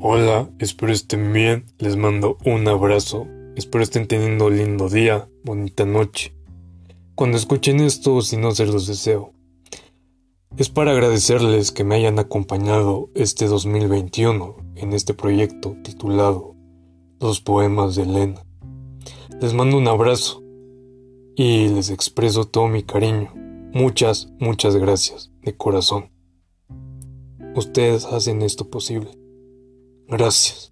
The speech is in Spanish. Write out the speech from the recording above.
Hola, espero estén bien, les mando un abrazo, espero estén teniendo lindo día, bonita noche. Cuando escuchen esto, si no se los deseo. Es para agradecerles que me hayan acompañado este 2021 en este proyecto titulado Los Poemas de Elena. Les mando un abrazo y les expreso todo mi cariño. Muchas, muchas gracias, de corazón. Ustedes hacen esto posible. Gracias.